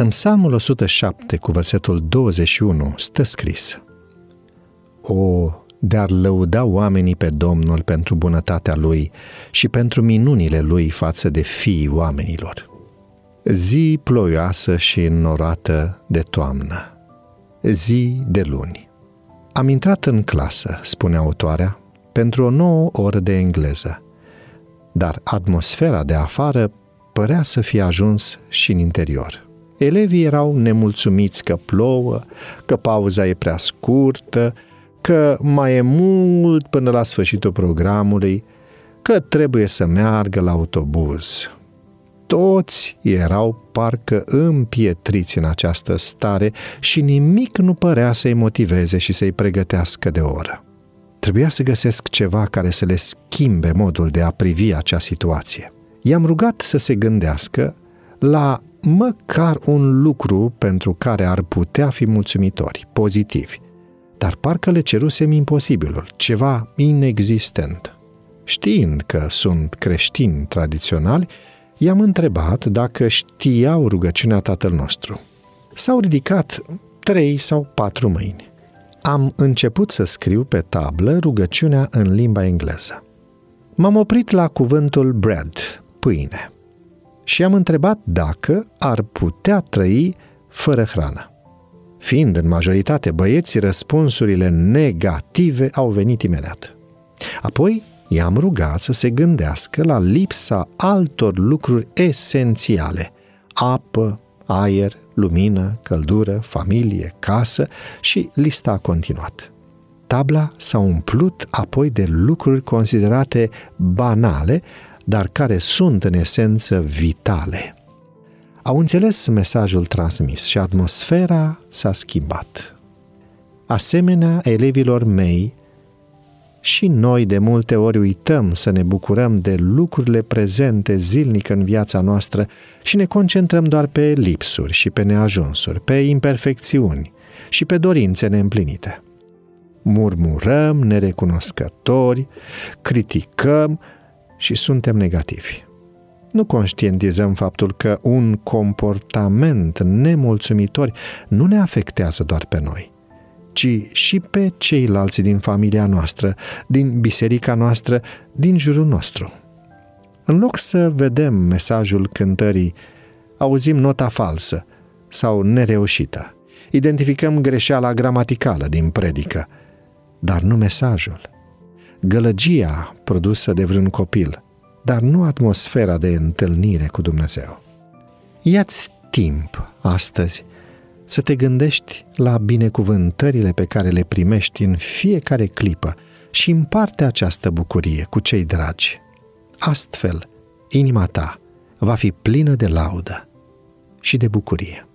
În Psalmul 107, cu versetul 21, stă scris O, de-ar lăuda oamenii pe Domnul pentru bunătatea Lui și pentru minunile Lui față de fiii oamenilor. Zi ploioasă și înnorată de toamnă. Zi de luni. Am intrat în clasă, spune autoarea, pentru o nouă oră de engleză, dar atmosfera de afară părea să fie ajuns și în interior. Elevii erau nemulțumiți că plouă, că pauza e prea scurtă, că mai e mult până la sfârșitul programului, că trebuie să meargă la autobuz. Toți erau parcă împietriți în această stare și nimic nu părea să-i motiveze și să-i pregătească de oră. Trebuia să găsesc ceva care să le schimbe modul de a privi acea situație. I-am rugat să se gândească la măcar un lucru pentru care ar putea fi mulțumitori, pozitivi, dar parcă le cerusem imposibilul, ceva inexistent. Știind că sunt creștini tradiționali, i-am întrebat dacă știau rugăciunea Tatăl nostru. S-au ridicat trei sau patru mâini. Am început să scriu pe tablă rugăciunea în limba engleză. M-am oprit la cuvântul bread, pâine, și am întrebat dacă ar putea trăi fără hrană. Fiind în majoritate băieți, răspunsurile negative au venit imediat. Apoi i-am rugat să se gândească la lipsa altor lucruri esențiale, apă, aer, lumină, căldură, familie, casă și lista a continuat. Tabla s-a umplut apoi de lucruri considerate banale, dar care sunt în esență vitale. Au înțeles mesajul transmis și atmosfera s-a schimbat. Asemenea elevilor mei, și noi de multe ori uităm să ne bucurăm de lucrurile prezente zilnic în viața noastră și ne concentrăm doar pe lipsuri și pe neajunsuri, pe imperfecțiuni și pe dorințe neîmplinite. Murmurăm nerecunoscători, criticăm și suntem negativi nu conștientizăm faptul că un comportament nemulțumitor nu ne afectează doar pe noi, ci și pe ceilalți din familia noastră, din biserica noastră, din jurul nostru. În loc să vedem mesajul cântării, auzim nota falsă sau nereușită. Identificăm greșeala gramaticală din predică, dar nu mesajul. Gălăgia produsă de vreun copil – dar nu atmosfera de întâlnire cu Dumnezeu. Ia-ți timp astăzi să te gândești la binecuvântările pe care le primești în fiecare clipă și împarte această bucurie cu cei dragi. Astfel, inima ta va fi plină de laudă și de bucurie.